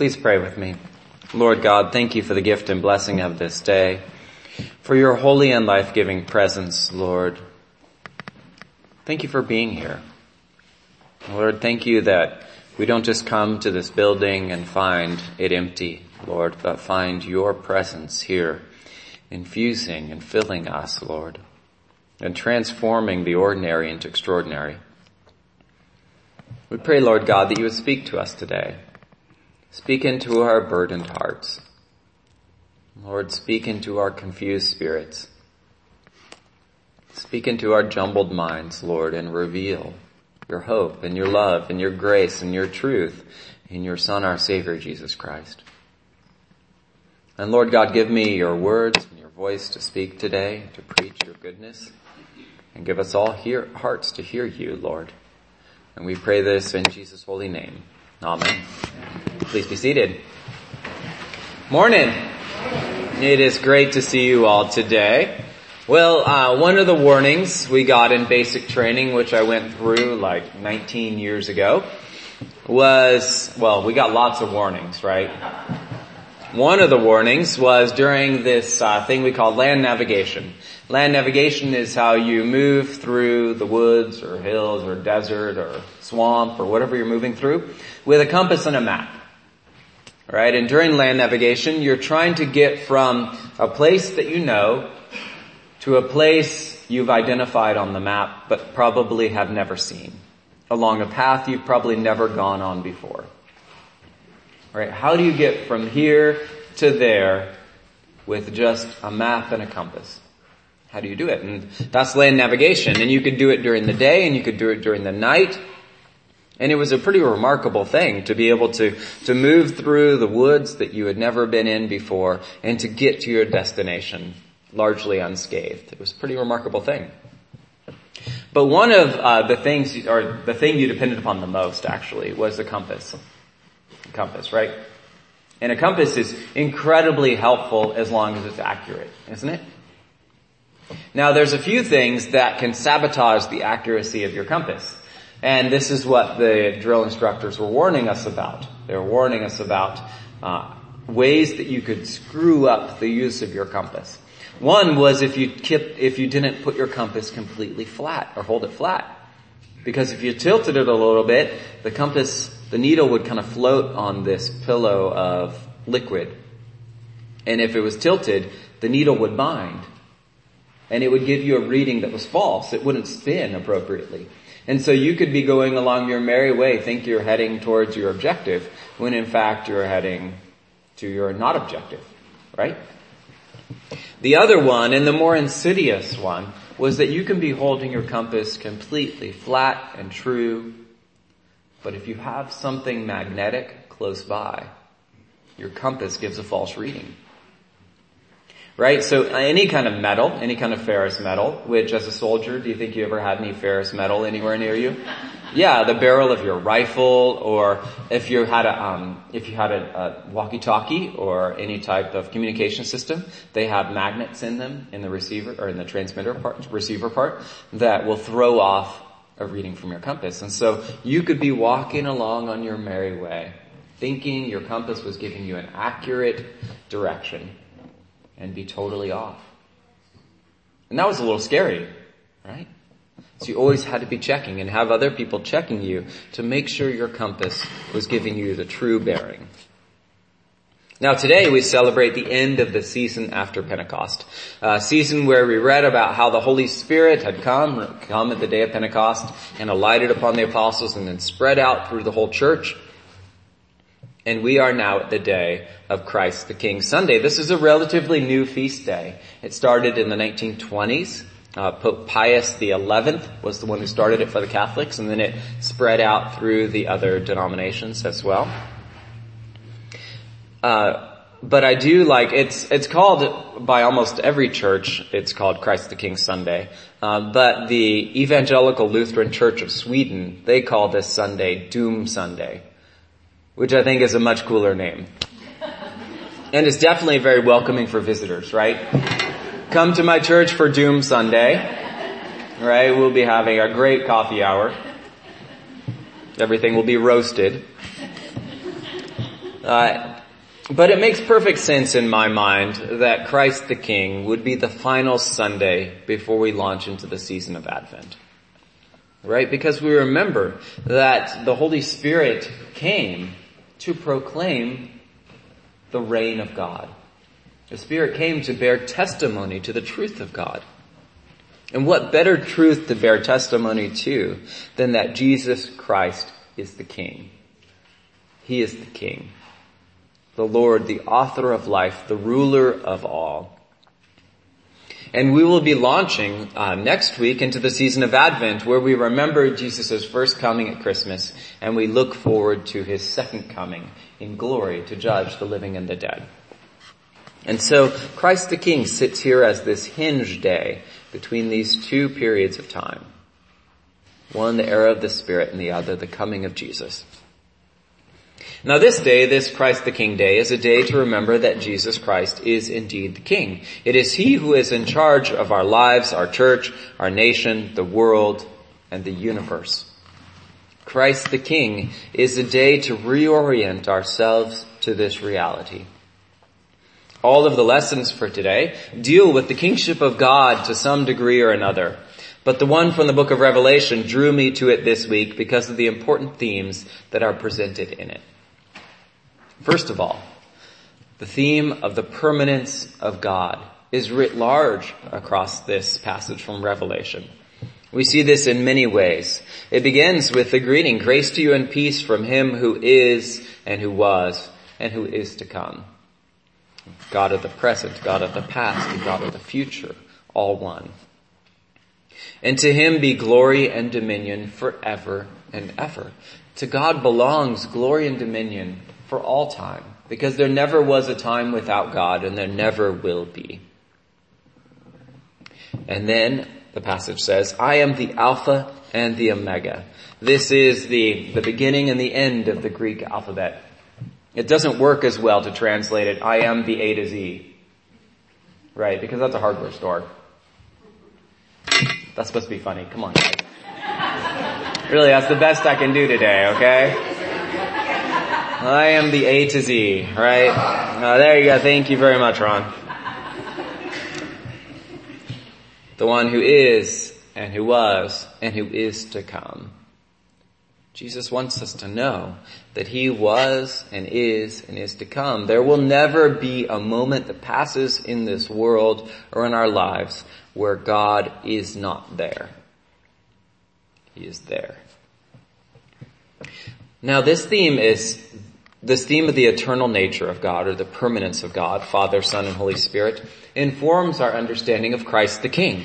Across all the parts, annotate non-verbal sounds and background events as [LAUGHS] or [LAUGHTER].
Please pray with me. Lord God, thank you for the gift and blessing of this day, for your holy and life-giving presence, Lord. Thank you for being here. Lord, thank you that we don't just come to this building and find it empty, Lord, but find your presence here, infusing and filling us, Lord, and transforming the ordinary into extraordinary. We pray, Lord God, that you would speak to us today. Speak into our burdened hearts. Lord, speak into our confused spirits. Speak into our jumbled minds, Lord, and reveal your hope and your love and your grace and your truth in your Son, our Savior, Jesus Christ. And Lord God, give me your words and your voice to speak today, to preach your goodness, and give us all hear, hearts to hear you, Lord. And we pray this in Jesus' holy name. Amen. Please be seated. Morning. It is great to see you all today. Well, uh, one of the warnings we got in basic training, which I went through like 19 years ago, was, well, we got lots of warnings, right? One of the warnings was during this uh, thing we call land navigation. Land navigation is how you move through the woods or hills or desert or swamp or whatever you're moving through with a compass and a map. Right? And during land navigation, you're trying to get from a place that you know to a place you've identified on the map but probably have never seen. Along a path you've probably never gone on before. Right? How do you get from here to there with just a map and a compass? How do you do it? And that's land navigation. And you could do it during the day and you could do it during the night. And it was a pretty remarkable thing to be able to, to move through the woods that you had never been in before and to get to your destination largely unscathed. It was a pretty remarkable thing. But one of uh, the things, or the thing you depended upon the most actually, was the compass compass, right? And a compass is incredibly helpful as long as it's accurate, isn't it? Now there's a few things that can sabotage the accuracy of your compass. And this is what the drill instructors were warning us about. They were warning us about uh, ways that you could screw up the use of your compass. One was if you kept, if you didn't put your compass completely flat or hold it flat. Because if you tilted it a little bit, the compass the needle would kind of float on this pillow of liquid. And if it was tilted, the needle would bind. And it would give you a reading that was false. It wouldn't spin appropriately. And so you could be going along your merry way, think you're heading towards your objective, when in fact you're heading to your not objective, right? The other one, and the more insidious one, was that you can be holding your compass completely flat and true but if you have something magnetic close by, your compass gives a false reading. Right? So any kind of metal, any kind of ferrous metal, which as a soldier, do you think you ever had any ferrous metal anywhere near you? [LAUGHS] Yeah, the barrel of your rifle, or if you had a, um, if you had a, a walkie-talkie or any type of communication system, they have magnets in them in the receiver or in the transmitter part, receiver part that will throw off a reading from your compass. And so you could be walking along on your merry way, thinking your compass was giving you an accurate direction and be totally off. And that was a little scary, right? So you always had to be checking and have other people checking you to make sure your compass was giving you the true bearing. Now today we celebrate the end of the season after Pentecost. A season where we read about how the Holy Spirit had come, come at the day of Pentecost and alighted upon the apostles and then spread out through the whole church. And we are now at the day of Christ the King Sunday. This is a relatively new feast day. It started in the 1920s. Uh, Pope Pius XI was the one who started it for the Catholics and then it spread out through the other denominations as well. Uh, but I do like it's it's called by almost every church. It's called Christ the King Sunday. Uh, but the Evangelical Lutheran Church of Sweden they call this Sunday Doom Sunday, which I think is a much cooler name, and it's definitely very welcoming for visitors. Right? Come to my church for Doom Sunday. Right? We'll be having a great coffee hour. Everything will be roasted. Uh, but it makes perfect sense in my mind that Christ the King would be the final Sunday before we launch into the season of Advent. Right? Because we remember that the Holy Spirit came to proclaim the reign of God. The Spirit came to bear testimony to the truth of God. And what better truth to bear testimony to than that Jesus Christ is the King? He is the King. The Lord, the author of life, the ruler of all. And we will be launching uh, next week into the season of Advent where we remember Jesus' first coming at Christmas and we look forward to his second coming in glory to judge the living and the dead. And so Christ the King sits here as this hinge day between these two periods of time. One, the era of the Spirit, and the other, the coming of Jesus. Now this day, this Christ the King day, is a day to remember that Jesus Christ is indeed the King. It is He who is in charge of our lives, our church, our nation, the world, and the universe. Christ the King is a day to reorient ourselves to this reality. All of the lessons for today deal with the kingship of God to some degree or another. But the one from the book of Revelation drew me to it this week because of the important themes that are presented in it. First of all, the theme of the permanence of God is writ large across this passage from Revelation. We see this in many ways. It begins with the greeting, grace to you and peace from him who is and who was and who is to come. God of the present, God of the past, and God of the future, all one. And to him be glory and dominion forever and ever. To God belongs glory and dominion for all time, because there never was a time without God and there never will be. And then the passage says, I am the Alpha and the Omega. This is the, the beginning and the end of the Greek alphabet. It doesn't work as well to translate it, I am the A to Z. Right, because that's a hardware store. That's supposed to be funny. Come on, really, that's the best I can do today, okay? I am the A to Z, right? Uh, there you go. Thank you very much, Ron. The one who is, and who was, and who is to come. Jesus wants us to know that He was and is and is to come. There will never be a moment that passes in this world or in our lives where God is not there. He is there. Now this theme is this theme of the eternal nature of God or the permanence of God, Father, Son, and Holy Spirit informs our understanding of Christ the King.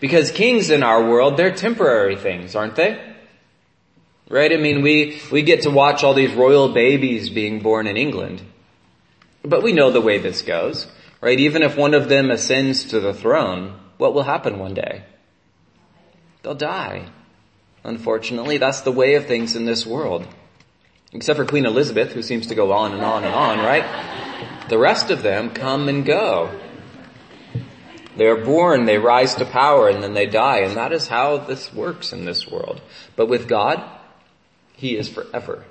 Because kings in our world, they're temporary things, aren't they? Right? I mean, we, we get to watch all these royal babies being born in England. But we know the way this goes, right? Even if one of them ascends to the throne, what will happen one day? They'll die. Unfortunately, that's the way of things in this world. Except for Queen Elizabeth, who seems to go on and on and on, right? The rest of them come and go. They are born, they rise to power, and then they die, and that is how this works in this world. But with God, he is forever.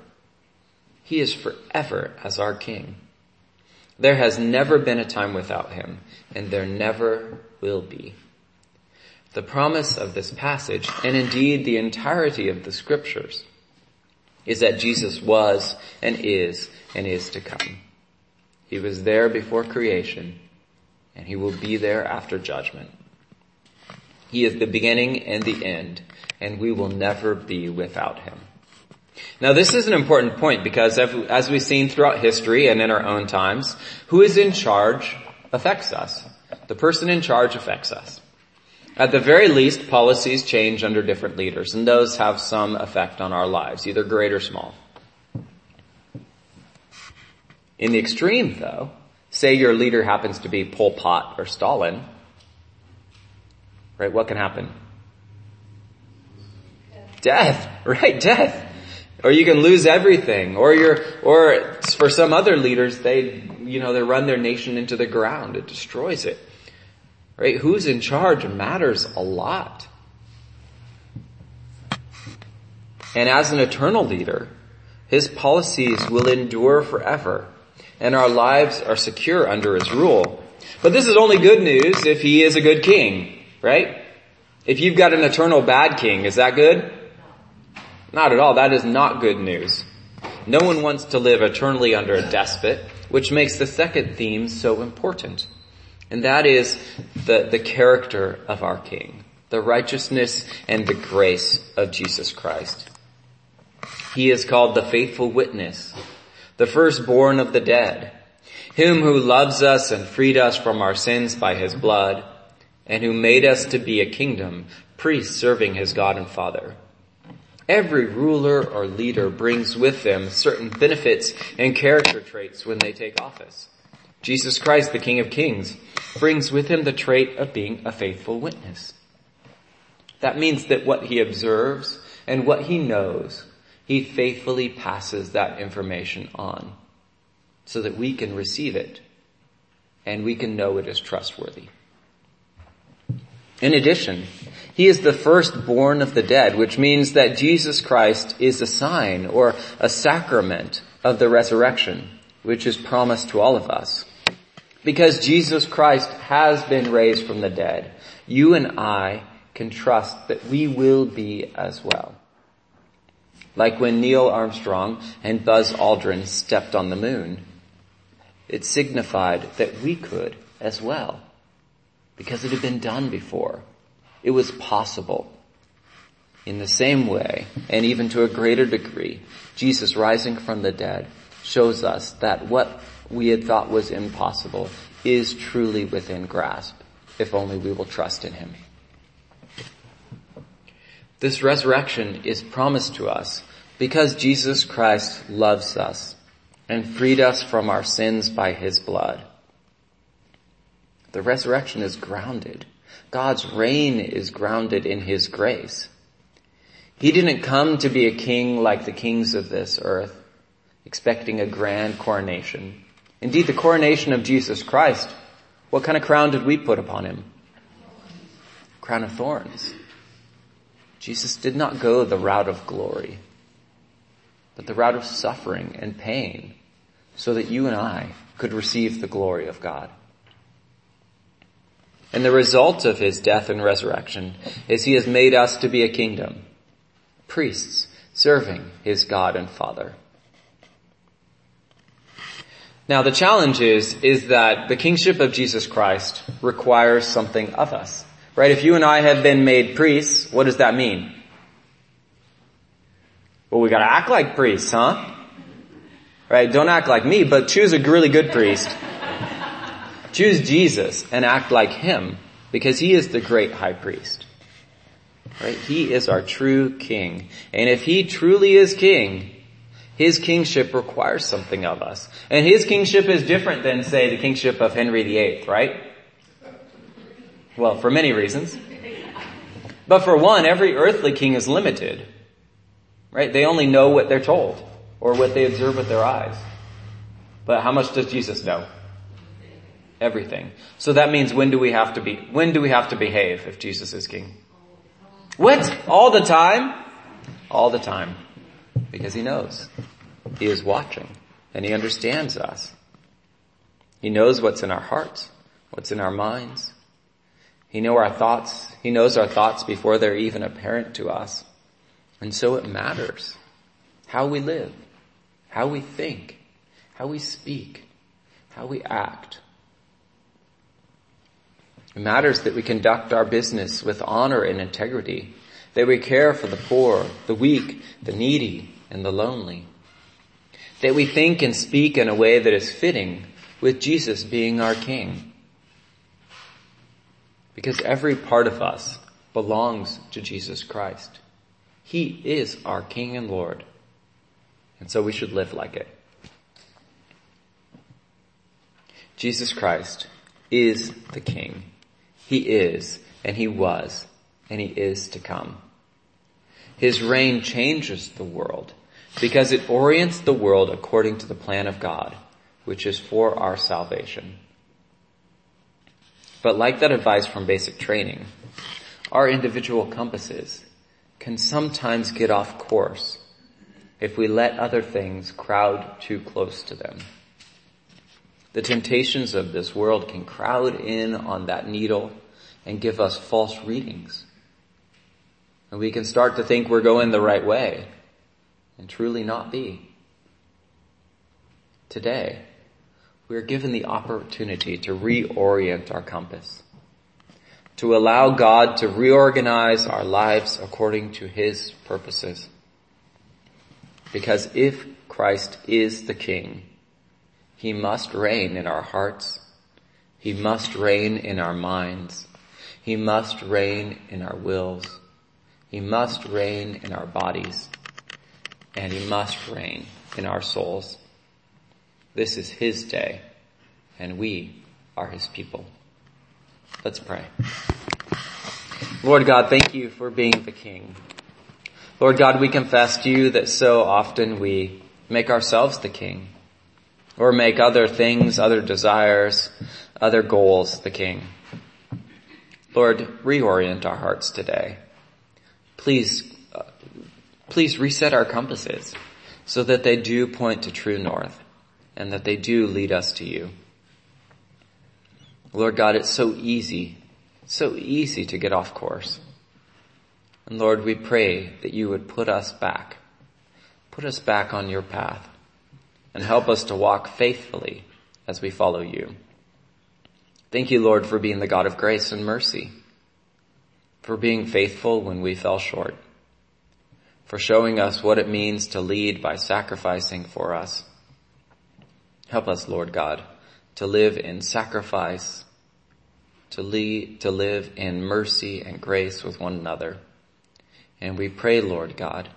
He is forever as our King. There has never been a time without Him, and there never will be. The promise of this passage, and indeed the entirety of the scriptures, is that Jesus was and is and is to come. He was there before creation, and He will be there after judgment. He is the beginning and the end, and we will never be without Him. Now this is an important point because as we've seen throughout history and in our own times, who is in charge affects us. The person in charge affects us. At the very least, policies change under different leaders and those have some effect on our lives, either great or small. In the extreme though, say your leader happens to be Pol Pot or Stalin, right, what can happen? Death, [LAUGHS] right, death. Or you can lose everything. Or you're, or for some other leaders, they, you know, they run their nation into the ground. It destroys it. Right? Who's in charge matters a lot. And as an eternal leader, His policies will endure forever, and our lives are secure under His rule. But this is only good news if He is a good king, right? If you've got an eternal bad king, is that good? Not at all. That is not good news. No one wants to live eternally under a despot, which makes the second theme so important. And that is the, the character of our King, the righteousness and the grace of Jesus Christ. He is called the faithful witness, the firstborn of the dead, him who loves us and freed us from our sins by his blood, and who made us to be a kingdom, priests serving his God and Father. Every ruler or leader brings with them certain benefits and character traits when they take office. Jesus Christ, the King of Kings, brings with him the trait of being a faithful witness. That means that what he observes and what he knows, he faithfully passes that information on so that we can receive it and we can know it is trustworthy. In addition, he is the firstborn of the dead, which means that Jesus Christ is a sign or a sacrament of the resurrection, which is promised to all of us. Because Jesus Christ has been raised from the dead, you and I can trust that we will be as well. Like when Neil Armstrong and Buzz Aldrin stepped on the moon, it signified that we could as well. Because it had been done before. It was possible. In the same way, and even to a greater degree, Jesus rising from the dead shows us that what we had thought was impossible is truly within grasp, if only we will trust in Him. This resurrection is promised to us because Jesus Christ loves us and freed us from our sins by His blood. The resurrection is grounded God's reign is grounded in His grace. He didn't come to be a king like the kings of this earth, expecting a grand coronation. Indeed, the coronation of Jesus Christ, what kind of crown did we put upon Him? Crown of thorns. Jesus did not go the route of glory, but the route of suffering and pain so that you and I could receive the glory of God. And the result of his death and resurrection is he has made us to be a kingdom, priests serving his God and Father. Now the challenge is, is that the kingship of Jesus Christ requires something of us. Right? If you and I have been made priests, what does that mean? Well, we gotta act like priests, huh? Right? Don't act like me, but choose a really good priest Choose Jesus and act like Him because He is the great high priest. Right? He is our true king. And if He truly is king, His kingship requires something of us. And His kingship is different than say the kingship of Henry VIII, right? Well, for many reasons. But for one, every earthly king is limited. Right? They only know what they're told or what they observe with their eyes. But how much does Jesus know? everything. So that means when do we have to be, when do we have to behave if Jesus is king? What? All the time? All the time. Because he knows. He is watching and he understands us. He knows what's in our hearts, what's in our minds. He knows our thoughts. He knows our thoughts before they're even apparent to us. And so it matters how we live, how we think, how we speak, how we act. It matters that we conduct our business with honor and integrity, that we care for the poor, the weak, the needy, and the lonely. That we think and speak in a way that is fitting with Jesus being our King. Because every part of us belongs to Jesus Christ. He is our King and Lord. And so we should live like it. Jesus Christ is the King. He is, and He was, and He is to come. His reign changes the world because it orients the world according to the plan of God, which is for our salvation. But like that advice from basic training, our individual compasses can sometimes get off course if we let other things crowd too close to them. The temptations of this world can crowd in on that needle and give us false readings. And we can start to think we're going the right way and truly not be. Today, we are given the opportunity to reorient our compass, to allow God to reorganize our lives according to His purposes. Because if Christ is the King, He must reign in our hearts. He must reign in our minds. He must reign in our wills. He must reign in our bodies. And He must reign in our souls. This is His day, and we are His people. Let's pray. Lord God, thank you for being the King. Lord God, we confess to you that so often we make ourselves the king or make other things, other desires, other goals the king. Lord, reorient our hearts today. Please, please reset our compasses so that they do point to true north and that they do lead us to you. Lord God, it's so easy, so easy to get off course. And Lord, we pray that you would put us back, put us back on your path and help us to walk faithfully as we follow you. Thank you, Lord, for being the God of grace and mercy, for being faithful when we fell short, for showing us what it means to lead by sacrificing for us. Help us, Lord God, to live in sacrifice, to lead, to live in mercy and grace with one another. And we pray, Lord God,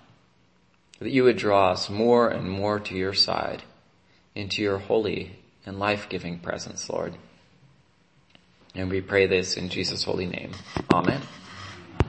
that you would draw us more and more to your side, into your holy and life-giving presence, Lord. And we pray this in Jesus' holy name. Amen.